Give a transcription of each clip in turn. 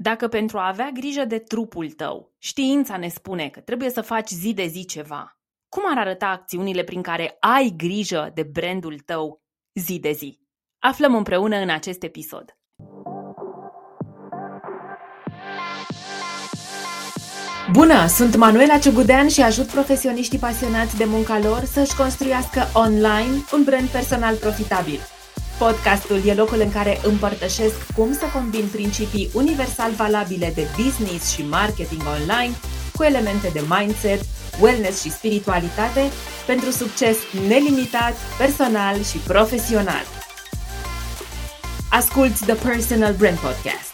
Dacă pentru a avea grijă de trupul tău, știința ne spune că trebuie să faci zi de zi ceva, cum ar arăta acțiunile prin care ai grijă de brandul tău zi de zi? Aflăm împreună în acest episod. Bună, sunt Manuela Ciugudean și ajut profesioniștii pasionați de munca lor să-și construiască online un brand personal profitabil. Podcastul e locul în care împărtășesc cum să combin principii universal valabile de business și marketing online cu elemente de mindset, wellness și spiritualitate pentru succes nelimitat, personal și profesional. Asculți The Personal Brand Podcast.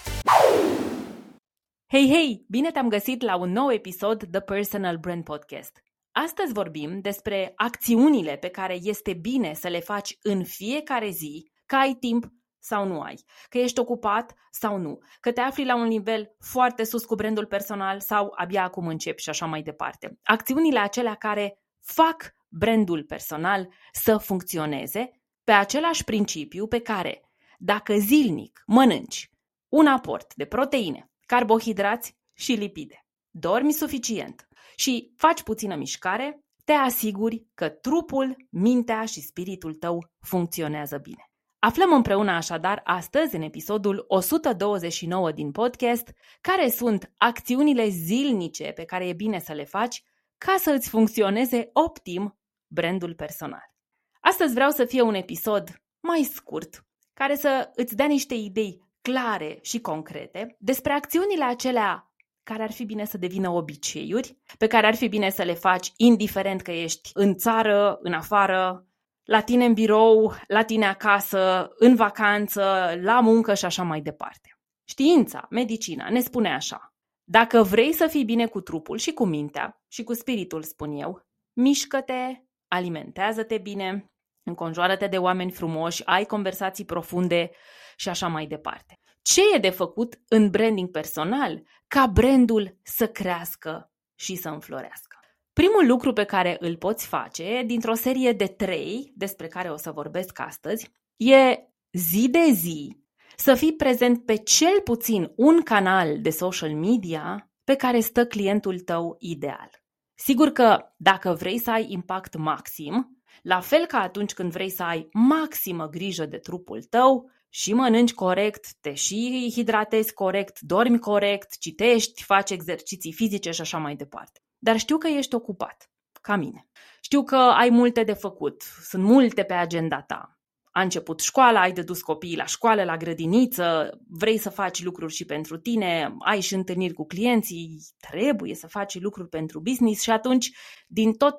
Hei, hei! Bine te-am găsit la un nou episod The Personal Brand Podcast. Astăzi vorbim despre acțiunile pe care este bine să le faci în fiecare zi că ai timp sau nu ai, că ești ocupat sau nu, că te afli la un nivel foarte sus cu brandul personal sau abia acum începi și așa mai departe. Acțiunile acelea care fac brandul personal să funcționeze pe același principiu pe care, dacă zilnic mănânci un aport de proteine, carbohidrați și lipide, dormi suficient și faci puțină mișcare, te asiguri că trupul, mintea și spiritul tău funcționează bine. Aflăm împreună așadar astăzi, în episodul 129 din podcast, care sunt acțiunile zilnice pe care e bine să le faci ca să îți funcționeze optim brandul personal. Astăzi vreau să fie un episod mai scurt, care să îți dea niște idei clare și concrete despre acțiunile acelea care ar fi bine să devină obiceiuri, pe care ar fi bine să le faci indiferent că ești în țară, în afară, la tine în birou, la tine acasă, în vacanță, la muncă și așa mai departe. Știința, medicina, ne spune așa. Dacă vrei să fii bine cu trupul și cu mintea și cu spiritul, spun eu, mișcă-te, alimentează-te bine, înconjoară-te de oameni frumoși, ai conversații profunde și așa mai departe. Ce e de făcut în branding personal ca brandul să crească și să înflorească? Primul lucru pe care îl poți face dintr-o serie de trei despre care o să vorbesc astăzi e zi de zi să fii prezent pe cel puțin un canal de social media pe care stă clientul tău ideal. Sigur că dacă vrei să ai impact maxim, la fel ca atunci când vrei să ai maximă grijă de trupul tău, și mănânci corect, te și hidratezi corect, dormi corect, citești, faci exerciții fizice și așa mai departe dar știu că ești ocupat, ca mine. Știu că ai multe de făcut, sunt multe pe agenda ta. A început școala, ai de dus copiii la școală, la grădiniță, vrei să faci lucruri și pentru tine, ai și întâlniri cu clienții, trebuie să faci lucruri pentru business și atunci, din tot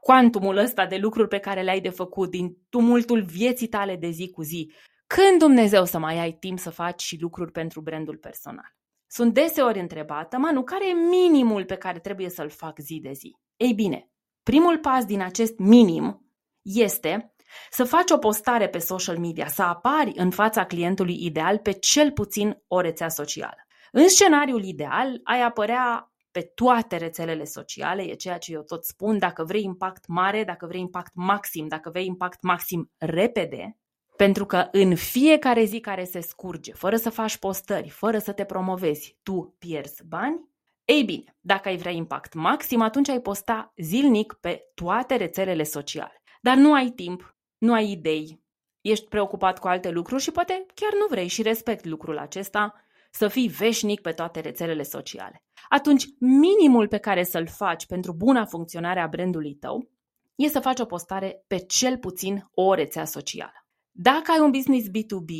cuantumul ăsta de lucruri pe care le-ai de făcut, din tumultul vieții tale de zi cu zi, când Dumnezeu să mai ai timp să faci și lucruri pentru brandul personal? Sunt deseori întrebată, Manu, care e minimul pe care trebuie să-l fac zi de zi? Ei bine, primul pas din acest minim este să faci o postare pe social media, să apari în fața clientului ideal pe cel puțin o rețea socială. În scenariul ideal, ai apărea pe toate rețelele sociale, e ceea ce eu tot spun, dacă vrei impact mare, dacă vrei impact maxim, dacă vrei impact maxim repede, pentru că în fiecare zi care se scurge, fără să faci postări, fără să te promovezi, tu pierzi bani, ei bine, dacă ai vrea impact maxim, atunci ai posta zilnic pe toate rețelele sociale. Dar nu ai timp, nu ai idei, ești preocupat cu alte lucruri și poate chiar nu vrei și respect lucrul acesta, să fii veșnic pe toate rețelele sociale. Atunci, minimul pe care să-l faci pentru buna funcționare a brandului tău e să faci o postare pe cel puțin o rețea socială. Dacă ai un business B2B,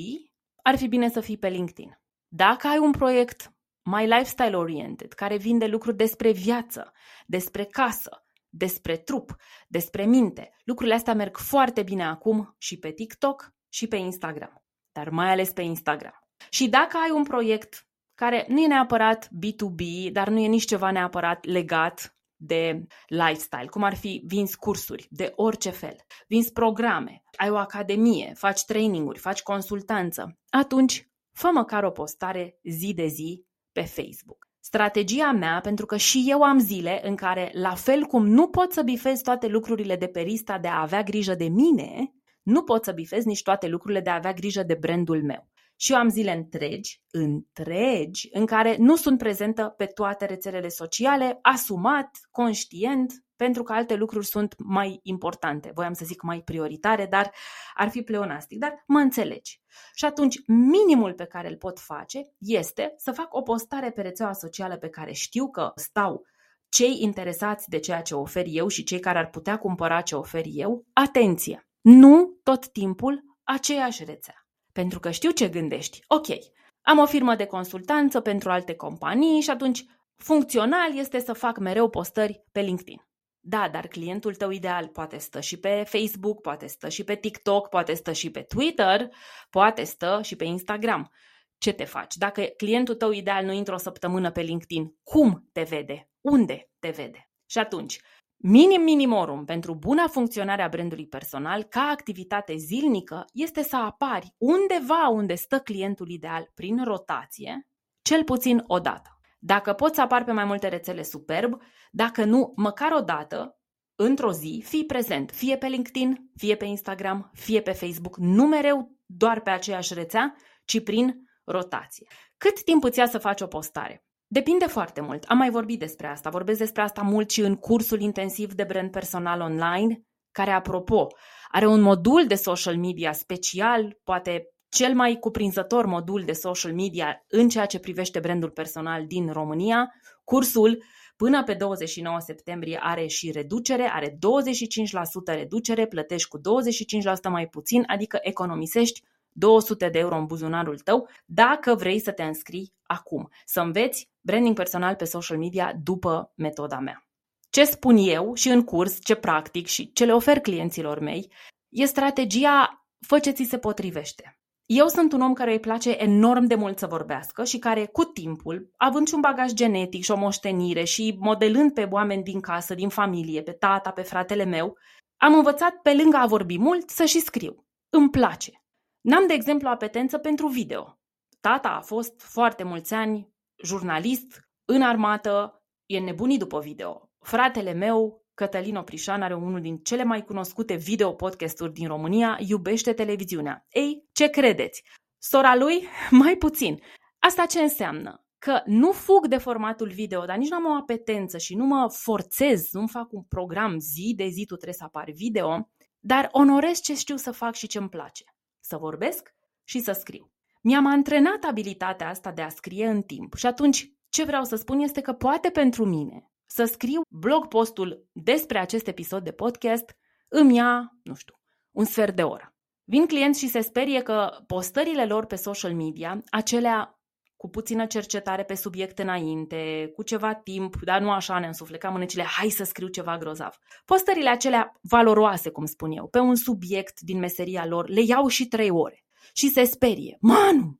ar fi bine să fii pe LinkedIn. Dacă ai un proiect mai lifestyle oriented, care vinde lucruri despre viață, despre casă, despre trup, despre minte, lucrurile astea merg foarte bine acum și pe TikTok și pe Instagram, dar mai ales pe Instagram. Și dacă ai un proiect care nu e neapărat B2B, dar nu e nici ceva neapărat legat de lifestyle, cum ar fi vinzi cursuri de orice fel, vinzi programe, ai o academie, faci traininguri, faci consultanță, atunci fă măcar o postare zi de zi pe Facebook. Strategia mea, pentru că și eu am zile în care, la fel cum nu pot să bifez toate lucrurile de pe lista de a avea grijă de mine, nu pot să bifez nici toate lucrurile de a avea grijă de brandul meu. Și eu am zile întregi, întregi, în care nu sunt prezentă pe toate rețelele sociale, asumat, conștient, pentru că alte lucruri sunt mai importante. Voiam să zic mai prioritare, dar ar fi pleonastic. Dar mă înțelegi. Și atunci, minimul pe care îl pot face este să fac o postare pe rețeaua socială pe care știu că stau cei interesați de ceea ce ofer eu și cei care ar putea cumpăra ce ofer eu, atenție! Nu tot timpul aceeași rețea. Pentru că știu ce gândești. Ok, am o firmă de consultanță pentru alte companii și atunci funcțional este să fac mereu postări pe LinkedIn. Da, dar clientul tău ideal poate stă și pe Facebook, poate stă și pe TikTok, poate stă și pe Twitter, poate stă și pe Instagram. Ce te faci? Dacă clientul tău ideal nu intră o săptămână pe LinkedIn, cum te vede? Unde te vede? Și atunci, minim minimorum pentru buna funcționare a brandului personal ca activitate zilnică este să apari undeva unde stă clientul ideal prin rotație, cel puțin o dată. Dacă poți să apar pe mai multe rețele, superb. Dacă nu, măcar o dată, într-o zi, fii prezent, fie pe LinkedIn, fie pe Instagram, fie pe Facebook, nu mereu doar pe aceeași rețea, ci prin rotație. Cât timp îți ia să faci o postare? Depinde foarte mult. Am mai vorbit despre asta. Vorbesc despre asta mult și în cursul intensiv de brand personal online, care, apropo, are un modul de social media special, poate cel mai cuprinzător modul de social media în ceea ce privește brandul personal din România. Cursul până pe 29 septembrie are și reducere, are 25% reducere, plătești cu 25% mai puțin, adică economisești 200 de euro în buzunarul tău dacă vrei să te înscrii acum, să înveți branding personal pe social media după metoda mea. Ce spun eu și în curs, ce practic și ce le ofer clienților mei, e strategia fă ce ți se potrivește. Eu sunt un om care îi place enorm de mult să vorbească și care, cu timpul, având și un bagaj genetic și o moștenire și modelând pe oameni din casă, din familie, pe tata, pe fratele meu, am învățat pe lângă a vorbi mult să și scriu. Îmi place. N-am, de exemplu, apetență pentru video. Tata a fost foarte mulți ani jurnalist, în armată, e nebunit după video. Fratele meu Cătălin Oprișan are unul din cele mai cunoscute video podcasturi din România, iubește televiziunea. Ei, ce credeți? Sora lui? Mai puțin. Asta ce înseamnă? Că nu fug de formatul video, dar nici nu am o apetență și nu mă forțez, nu-mi fac un program zi de zi, tu trebuie să apar video, dar onorez ce știu să fac și ce îmi place. Să vorbesc și să scriu. Mi-am antrenat abilitatea asta de a scrie în timp și atunci ce vreau să spun este că poate pentru mine să scriu blog postul despre acest episod de podcast îmi ia, nu știu, un sfert de oră. Vin clienți și se sperie că postările lor pe social media, acelea cu puțină cercetare pe subiect înainte, cu ceva timp, dar nu așa ne însuflecam mânecile, hai să scriu ceva grozav. Postările acelea valoroase, cum spun eu, pe un subiect din meseria lor, le iau și trei ore. Și se sperie. Manu,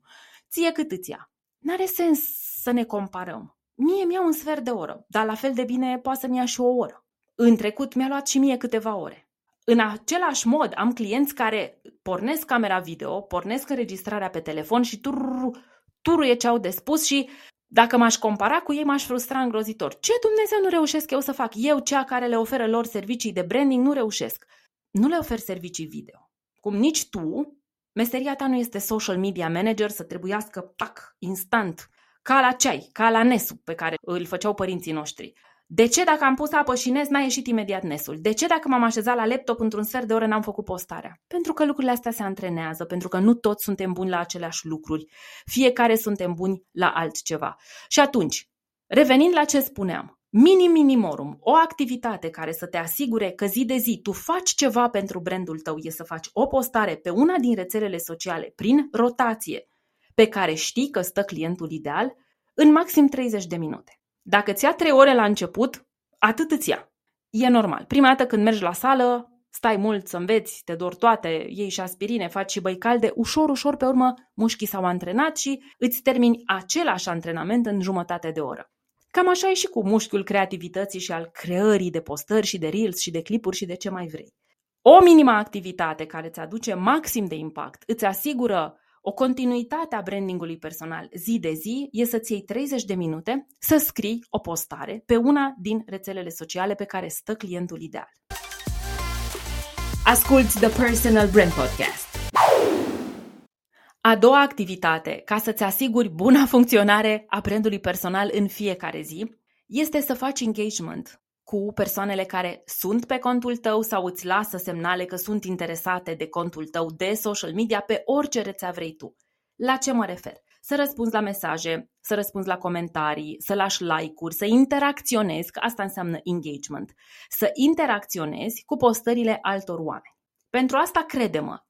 ție cât îți ia? N-are sens să ne comparăm. Mie mi-a un sfert de oră, dar la fel de bine poate să-mi ia și o oră. În trecut mi-a luat și mie câteva ore. În același mod, am clienți care pornesc camera video, pornesc înregistrarea pe telefon și turuie ce au de spus și dacă m-aș compara cu ei, m-aș frustra îngrozitor. Ce Dumnezeu nu reușesc eu să fac? Eu, cea care le oferă lor servicii de branding, nu reușesc. Nu le ofer servicii video. Cum nici tu, meseria ta nu este social media manager să trebuiască, pac, instant, ca la ceai, ca la nesul pe care îl făceau părinții noștri. De ce dacă am pus apă și nes n-a ieșit imediat nesul? De ce dacă m-am așezat la laptop într-un sfert de oră n-am făcut postarea? Pentru că lucrurile astea se antrenează, pentru că nu toți suntem buni la aceleași lucruri. Fiecare suntem buni la altceva. Și atunci, revenind la ce spuneam, minim minimorum, o activitate care să te asigure că zi de zi tu faci ceva pentru brandul tău e să faci o postare pe una din rețelele sociale prin rotație pe care știi că stă clientul ideal în maxim 30 de minute. Dacă ți ia 3 ore la început, atât îți ia. E normal. Prima dată când mergi la sală, stai mult să înveți, te dor toate, iei și aspirine, faci și băi calde, ușor, ușor pe urmă mușchii s-au antrenat și îți termini același antrenament în jumătate de oră. Cam așa e și cu mușchiul creativității și al creării de postări și de reels și de clipuri și de ce mai vrei. O minimă activitate care îți aduce maxim de impact, îți asigură o continuitate a brandingului personal zi de zi e să-ți iei 30 de minute să scrii o postare pe una din rețelele sociale pe care stă clientul ideal. Asculți The Personal Brand Podcast. A doua activitate, ca să-ți asiguri buna funcționare a brandului personal în fiecare zi, este să faci engagement cu persoanele care sunt pe contul tău sau îți lasă semnale că sunt interesate de contul tău de social media pe orice rețea vrei tu. La ce mă refer? Să răspunzi la mesaje, să răspunzi la comentarii, să lași like-uri, să interacționezi, că asta înseamnă engagement, să interacționezi cu postările altor oameni. Pentru asta, crede-mă,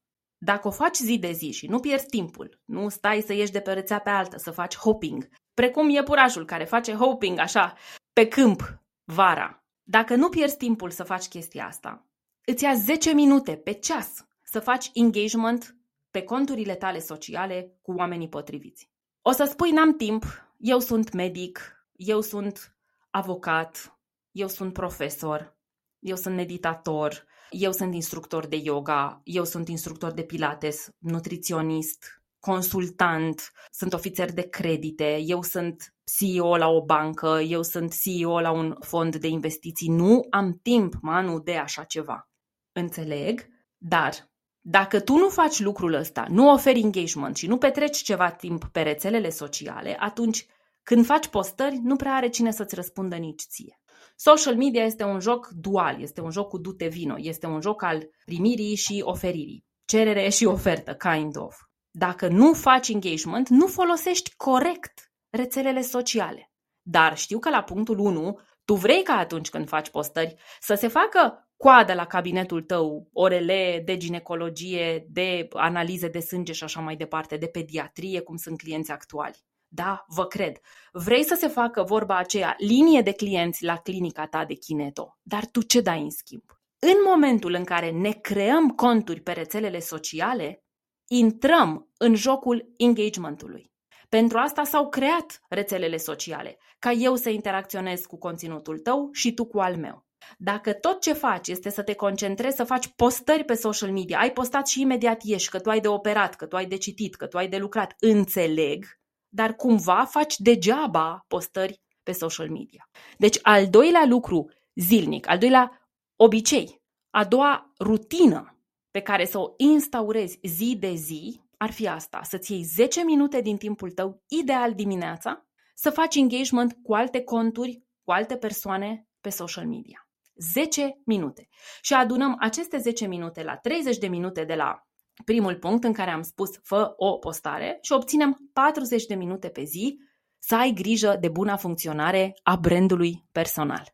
dacă o faci zi de zi și nu pierzi timpul, nu stai să ieși de pe rețea pe altă, să faci hopping, precum iepurașul care face hopping așa pe câmp vara, dacă nu pierzi timpul să faci chestia asta, îți ia 10 minute pe ceas să faci engagement pe conturile tale sociale cu oamenii potriviți. O să spui n-am timp, eu sunt medic, eu sunt avocat, eu sunt profesor, eu sunt meditator, eu sunt instructor de yoga, eu sunt instructor de pilates, nutriționist, consultant, sunt ofițer de credite, eu sunt CEO la o bancă, eu sunt CEO la un fond de investiții. Nu am timp, Manu, de așa ceva. Înțeleg, dar dacă tu nu faci lucrul ăsta, nu oferi engagement și nu petreci ceva timp pe rețelele sociale, atunci când faci postări, nu prea are cine să-ți răspundă nici ție. Social media este un joc dual, este un joc cu dute vino, este un joc al primirii și oferirii. Cerere și ofertă, kind of. Dacă nu faci engagement, nu folosești corect rețelele sociale. Dar știu că la punctul 1, tu vrei ca atunci când faci postări să se facă coadă la cabinetul tău, orele de ginecologie, de analize de sânge și așa mai departe, de pediatrie, cum sunt clienți actuali. Da, vă cred. Vrei să se facă vorba aceea linie de clienți la clinica ta de kineto, dar tu ce dai în schimb? În momentul în care ne creăm conturi pe rețelele sociale, intrăm în jocul engagementului. Pentru asta s-au creat rețelele sociale, ca eu să interacționez cu conținutul tău și tu cu al meu. Dacă tot ce faci este să te concentrezi să faci postări pe social media, ai postat și imediat ieși că tu ai de operat, că tu ai de citit, că tu ai de lucrat, înțeleg, dar cumva faci degeaba postări pe social media. Deci al doilea lucru zilnic, al doilea obicei, a doua rutină pe care să o instaurezi zi de zi ar fi asta, să-ți iei 10 minute din timpul tău, ideal dimineața, să faci engagement cu alte conturi, cu alte persoane pe social media. 10 minute. Și adunăm aceste 10 minute la 30 de minute de la primul punct în care am spus fă o postare și obținem 40 de minute pe zi să ai grijă de buna funcționare a brandului personal.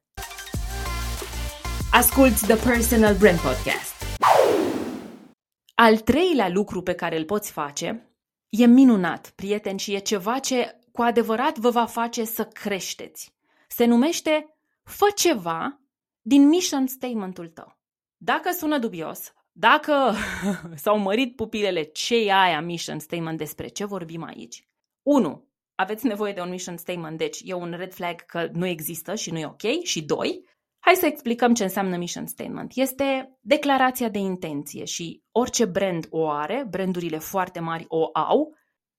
Asculți The Personal Brand Podcast. Al treilea lucru pe care îl poți face e minunat, prieteni, și e ceva ce cu adevărat vă va face să creșteți. Se numește Fă ceva din mission statement-ul tău. Dacă sună dubios, dacă s-au mărit pupilele, ce e aia mission statement, despre ce vorbim aici? 1. Aveți nevoie de un mission statement, deci e un red flag că nu există și nu e ok. Și 2. Hai să explicăm ce înseamnă mission statement. Este declarația de intenție și orice brand o are, brandurile foarte mari o au.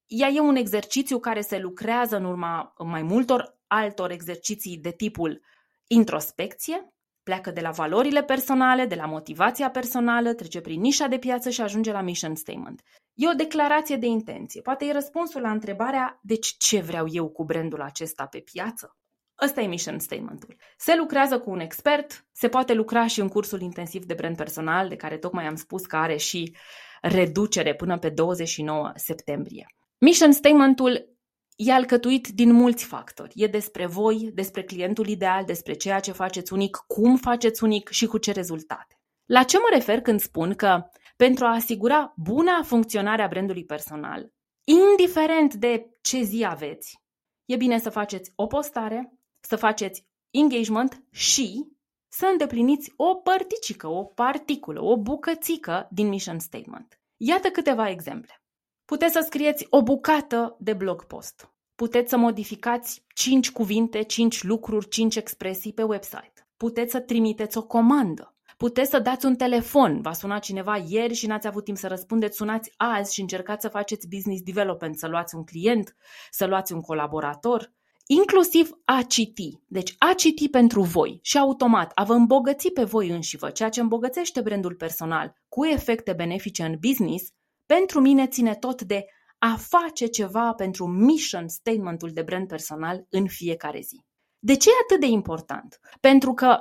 Ea e un exercițiu care se lucrează în urma mai multor altor exerciții de tipul introspecție, pleacă de la valorile personale, de la motivația personală, trece prin nișa de piață și ajunge la mission statement. E o declarație de intenție. Poate e răspunsul la întrebarea deci ce vreau eu cu brandul acesta pe piață? Ăsta e mission statement-ul. Se lucrează cu un expert, se poate lucra și în cursul intensiv de brand personal, de care tocmai am spus că are și reducere până pe 29 septembrie. Mission statement-ul e alcătuit din mulți factori. E despre voi, despre clientul ideal, despre ceea ce faceți unic, cum faceți unic și cu ce rezultate. La ce mă refer când spun că pentru a asigura buna funcționare a brandului personal, indiferent de ce zi aveți, e bine să faceți o postare, să faceți engagement și să îndepliniți o părticică, o particulă, o bucățică din mission statement. Iată câteva exemple. Puteți să scrieți o bucată de blog post. Puteți să modificați 5 cuvinte, 5 lucruri, 5 expresii pe website. Puteți să trimiteți o comandă. Puteți să dați un telefon. V-a sunat cineva ieri și n-ați avut timp să răspundeți, sunați azi și încercați să faceți business development, să luați un client, să luați un colaborator. Inclusiv a citi. Deci a citi pentru voi și automat a vă îmbogăți pe voi înșivă, ceea ce îmbogățește brandul personal cu efecte benefice în business, pentru mine ține tot de a face ceva pentru mission statementul de brand personal în fiecare zi. De ce e atât de important? Pentru că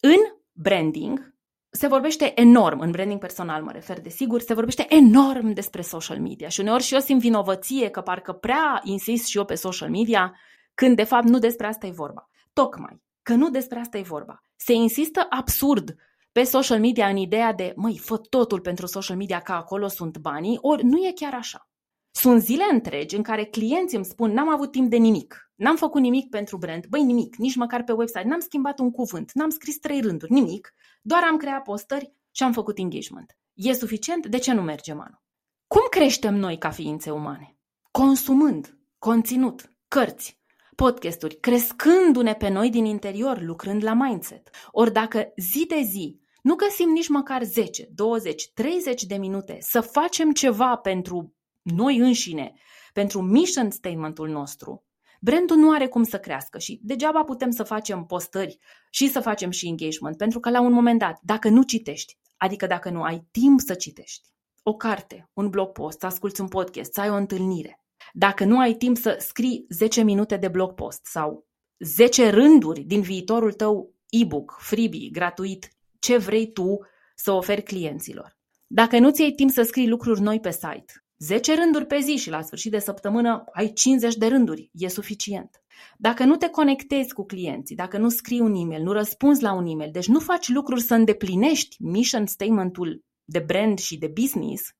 în branding se vorbește enorm, în branding personal mă refer, desigur, se vorbește enorm despre social media și uneori și eu simt vinovăție că parcă prea insist și eu pe social media, când de fapt nu despre asta e vorba. Tocmai că nu despre asta e vorba. Se insistă absurd pe social media în ideea de, măi, fă totul pentru social media, că acolo sunt banii, ori nu e chiar așa. Sunt zile întregi în care clienții îmi spun, n-am avut timp de nimic, n-am făcut nimic pentru brand, băi, nimic, nici măcar pe website, n-am schimbat un cuvânt, n-am scris trei rânduri, nimic, doar am creat postări și am făcut engagement. E suficient? De ce nu merge, Manu? Cum creștem noi ca ființe umane? Consumând conținut, cărți, podcasturi, crescându-ne pe noi din interior, lucrând la mindset. Ori dacă zi de zi nu găsim nici măcar 10, 20, 30 de minute să facem ceva pentru noi înșine, pentru mission statementul nostru, brandul nu are cum să crească și degeaba putem să facem postări și să facem și engagement, pentru că la un moment dat, dacă nu citești, adică dacă nu ai timp să citești, o carte, un blog post, să asculți un podcast, să ai o întâlnire, dacă nu ai timp să scrii 10 minute de blog post sau 10 rânduri din viitorul tău e-book, freebie, gratuit, ce vrei tu să oferi clienților. Dacă nu ți ai timp să scrii lucruri noi pe site, 10 rânduri pe zi și la sfârșit de săptămână ai 50 de rânduri, e suficient. Dacă nu te conectezi cu clienții, dacă nu scrii un e-mail, nu răspunzi la un e-mail, deci nu faci lucruri să îndeplinești mission statement-ul de brand și de business,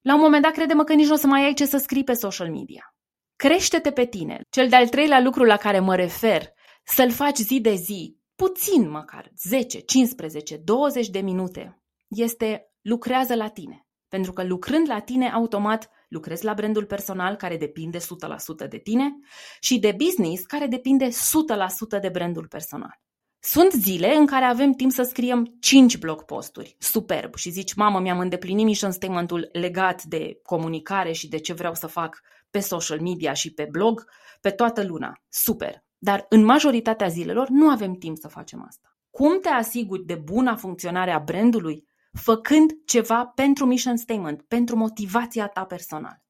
la un moment dat crede-mă că nici nu o să mai ai ce să scrii pe social media. Crește-te pe tine. Cel de-al treilea lucru la care mă refer, să-l faci zi de zi, puțin măcar, 10, 15, 20 de minute, este lucrează la tine. Pentru că lucrând la tine, automat lucrezi la brandul personal care depinde 100% de tine și de business care depinde 100% de brandul personal. Sunt zile în care avem timp să scriem 5 blog posturi, superb, și zici, mamă, mi-am îndeplinit mission statement-ul legat de comunicare și de ce vreau să fac pe social media și pe blog pe toată luna, super. Dar în majoritatea zilelor nu avem timp să facem asta. Cum te asiguri de buna funcționare a brandului? Făcând ceva pentru mission statement, pentru motivația ta personală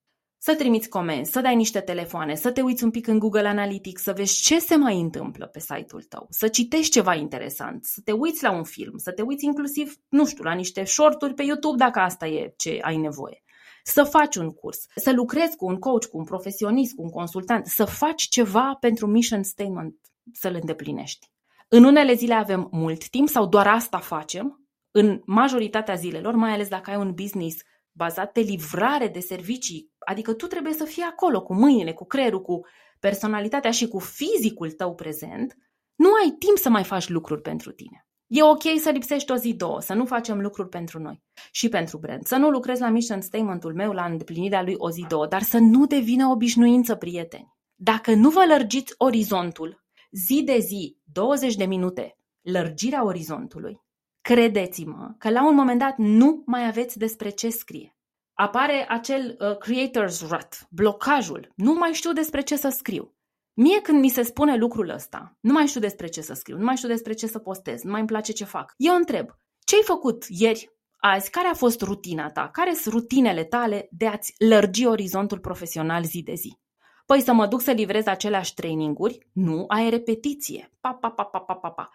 să trimiți comenzi, să dai niște telefoane, să te uiți un pic în Google Analytics, să vezi ce se mai întâmplă pe site-ul tău, să citești ceva interesant, să te uiți la un film, să te uiți inclusiv, nu știu, la niște shorturi pe YouTube dacă asta e ce ai nevoie. Să faci un curs, să lucrezi cu un coach, cu un profesionist, cu un consultant, să faci ceva pentru mission statement, să-l îndeplinești. În unele zile avem mult timp sau doar asta facem, în majoritatea zilelor, mai ales dacă ai un business bazat pe livrare de servicii, adică tu trebuie să fii acolo cu mâinile, cu creierul, cu personalitatea și cu fizicul tău prezent, nu ai timp să mai faci lucruri pentru tine. E ok să lipsești o zi, două, să nu facem lucruri pentru noi și pentru brand. Să nu lucrezi la mission statement-ul meu, la îndeplinirea lui o zi, două, dar să nu devină obișnuință, prieteni. Dacă nu vă lărgiți orizontul, zi de zi, 20 de minute, lărgirea orizontului, credeți-mă că la un moment dat nu mai aveți despre ce scrie. Apare acel uh, creator's rut, blocajul. Nu mai știu despre ce să scriu. Mie când mi se spune lucrul ăsta, nu mai știu despre ce să scriu, nu mai știu despre ce să postez, nu mai îmi place ce fac. Eu întreb, ce ai făcut ieri, azi, care a fost rutina ta? Care sunt rutinele tale de a-ți lărgi orizontul profesional zi de zi? Păi să mă duc să livrez aceleași traininguri? Nu, ai repetiție. Pa, pa, pa, pa, pa, pa, pa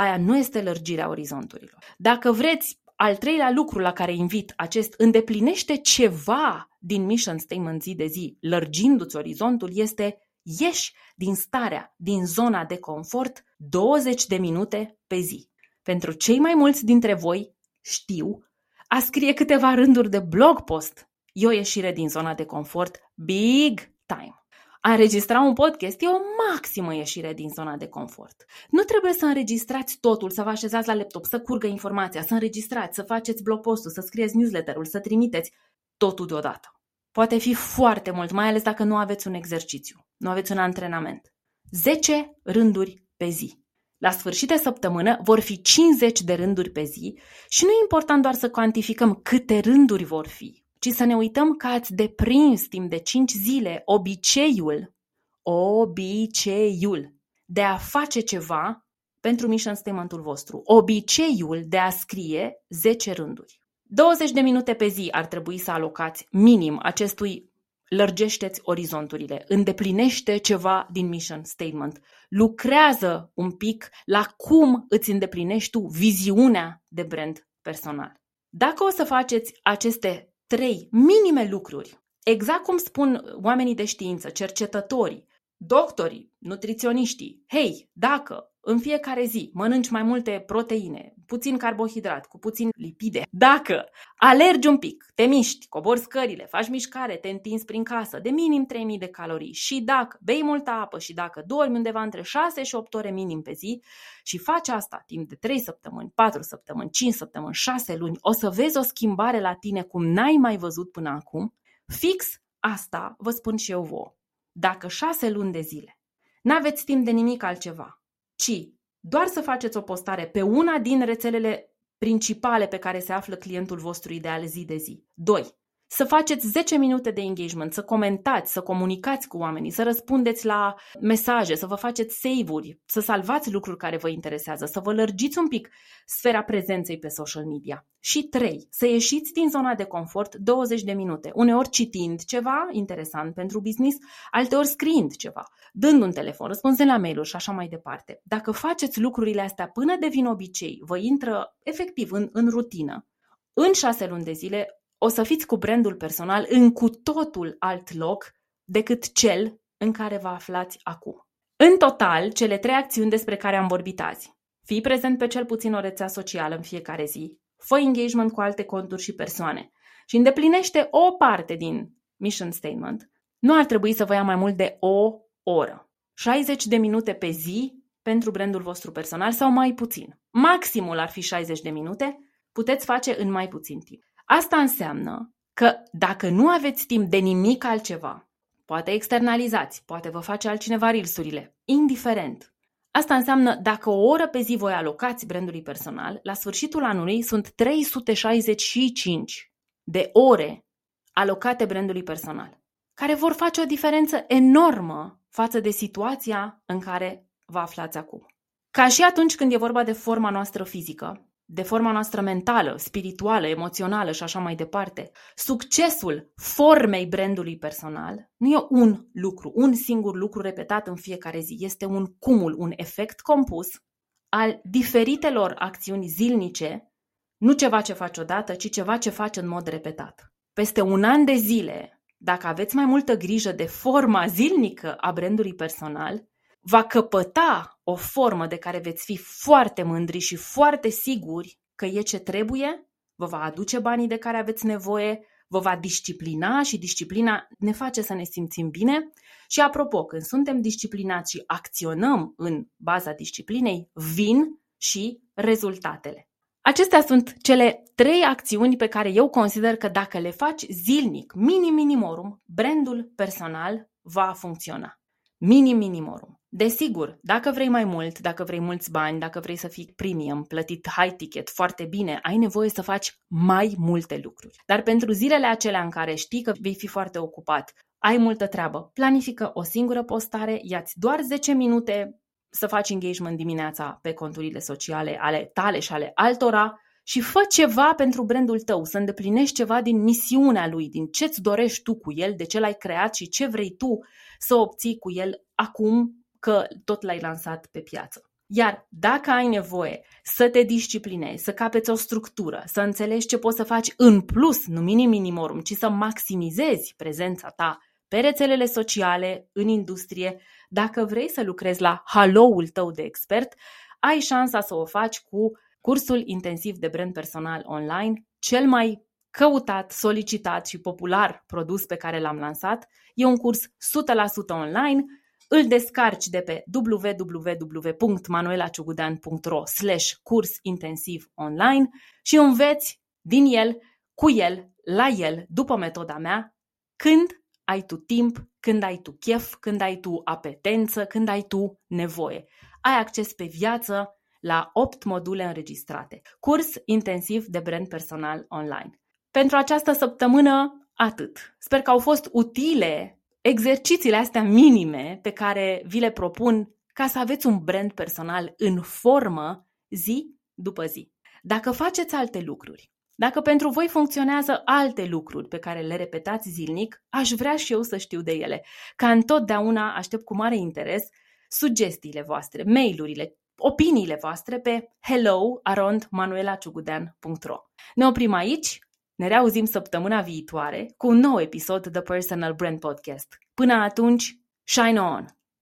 aia nu este lărgirea orizonturilor. Dacă vreți, al treilea lucru la care invit acest îndeplinește ceva din mission statement zi de zi, lărgindu-ți orizontul, este ieși din starea, din zona de confort 20 de minute pe zi. Pentru cei mai mulți dintre voi, știu, a scrie câteva rânduri de blog post e o ieșire din zona de confort big time. A înregistra un podcast e o maximă ieșire din zona de confort. Nu trebuie să înregistrați totul, să vă așezați la laptop, să curgă informația, să înregistrați, să faceți blog postul, să scrieți newsletterul, să trimiteți totul deodată. Poate fi foarte mult, mai ales dacă nu aveți un exercițiu, nu aveți un antrenament. 10 rânduri pe zi. La sfârșit de săptămână vor fi 50 de rânduri pe zi și nu e important doar să cuantificăm câte rânduri vor fi, ci să ne uităm că ați deprins timp de 5 zile obiceiul, obiceiul de a face ceva pentru mission statement-ul vostru, obiceiul de a scrie 10 rânduri. 20 de minute pe zi ar trebui să alocați minim acestui lărgește-ți orizonturile, îndeplinește ceva din mission statement, lucrează un pic la cum îți îndeplinești tu viziunea de brand personal. Dacă o să faceți aceste trei minime lucruri, exact cum spun oamenii de știință, cercetătorii, doctorii, nutriționiștii, hei, dacă în fiecare zi mănânci mai multe proteine, puțin carbohidrat, cu puțin lipide. Dacă alergi un pic, te miști, cobori scările, faci mișcare, te întinzi prin casă de minim 3000 de calorii și dacă bei multă apă și dacă dormi undeva între 6 și 8 ore minim pe zi și faci asta timp de 3 săptămâni, 4 săptămâni, 5 săptămâni, 6 luni, o să vezi o schimbare la tine cum n-ai mai văzut până acum. Fix asta vă spun și eu vouă. Dacă 6 luni de zile n-aveți timp de nimic altceva, ci doar să faceți o postare pe una din rețelele principale pe care se află clientul vostru ideal zi de zi. 2 să faceți 10 minute de engagement, să comentați, să comunicați cu oamenii, să răspundeți la mesaje, să vă faceți save-uri, să salvați lucruri care vă interesează, să vă lărgiți un pic sfera prezenței pe social media. Și 3. Să ieșiți din zona de confort 20 de minute, uneori citind ceva interesant pentru business, alteori scriind ceva, dând un telefon, răspunzând la mail-uri și așa mai departe. Dacă faceți lucrurile astea până devin obicei, vă intră efectiv în, în rutină, în șase luni de zile o să fiți cu brandul personal în cu totul alt loc decât cel în care vă aflați acum. În total, cele trei acțiuni despre care am vorbit azi. Fii prezent pe cel puțin o rețea socială în fiecare zi, fă engagement cu alte conturi și persoane și îndeplinește o parte din mission statement, nu ar trebui să vă ia mai mult de o oră. 60 de minute pe zi pentru brandul vostru personal sau mai puțin. Maximul ar fi 60 de minute, puteți face în mai puțin timp. Asta înseamnă că dacă nu aveți timp de nimic altceva, poate externalizați, poate vă face altcineva rilsurile, indiferent. Asta înseamnă dacă o oră pe zi voi alocați brandului personal, la sfârșitul anului sunt 365 de ore alocate brandului personal, care vor face o diferență enormă față de situația în care vă aflați acum. Ca și atunci când e vorba de forma noastră fizică, de forma noastră mentală, spirituală, emoțională și așa mai departe. Succesul formei brandului personal nu e un lucru, un singur lucru repetat în fiecare zi. Este un cumul, un efect compus al diferitelor acțiuni zilnice, nu ceva ce faci odată, ci ceva ce faci în mod repetat. Peste un an de zile, dacă aveți mai multă grijă de forma zilnică a brandului personal, va căpăta o formă de care veți fi foarte mândri și foarte siguri că e ce trebuie, vă va aduce banii de care aveți nevoie, vă va disciplina și disciplina ne face să ne simțim bine. Și apropo, când suntem disciplinați și acționăm în baza disciplinei, vin și rezultatele. Acestea sunt cele trei acțiuni pe care eu consider că dacă le faci zilnic, minim minimorum, brandul personal va funcționa. Minim minimorum. Desigur, dacă vrei mai mult, dacă vrei mulți bani, dacă vrei să fii premium, plătit high ticket, foarte bine, ai nevoie să faci mai multe lucruri. Dar pentru zilele acelea în care știi că vei fi foarte ocupat, ai multă treabă, planifică o singură postare, ia-ți doar 10 minute să faci engagement dimineața pe conturile sociale ale tale și ale altora și fă ceva pentru brandul tău, să îndeplinești ceva din misiunea lui, din ce-ți dorești tu cu el, de ce l-ai creat și ce vrei tu să obții cu el acum că tot l-ai lansat pe piață. Iar dacă ai nevoie să te disciplinezi, să capeți o structură, să înțelegi ce poți să faci în plus, nu minim minimorum, ci să maximizezi prezența ta pe rețelele sociale, în industrie, dacă vrei să lucrezi la halo-ul tău de expert, ai șansa să o faci cu cursul intensiv de brand personal online, cel mai căutat, solicitat și popular produs pe care l-am lansat. E un curs 100% online îl descarci de pe www.manuelaciugudean.ro slash curs intensiv online și înveți din el, cu el, la el, după metoda mea, când ai tu timp, când ai tu chef, când ai tu apetență, când ai tu nevoie. Ai acces pe viață la 8 module înregistrate. Curs intensiv de brand personal online. Pentru această săptămână, atât. Sper că au fost utile exercițiile astea minime pe care vi le propun ca să aveți un brand personal în formă zi după zi. Dacă faceți alte lucruri, Dacă pentru voi funcționează alte lucruri pe care le repetați zilnic, aș vrea și eu să știu de ele. Ca întotdeauna aștept cu mare interes sugestiile voastre, mail-urile, opiniile voastre pe hello.manuelaciugudean.ro Ne oprim aici, ne reauzim săptămâna viitoare cu un nou episod The Personal Brand Podcast. Până atunci, shine on!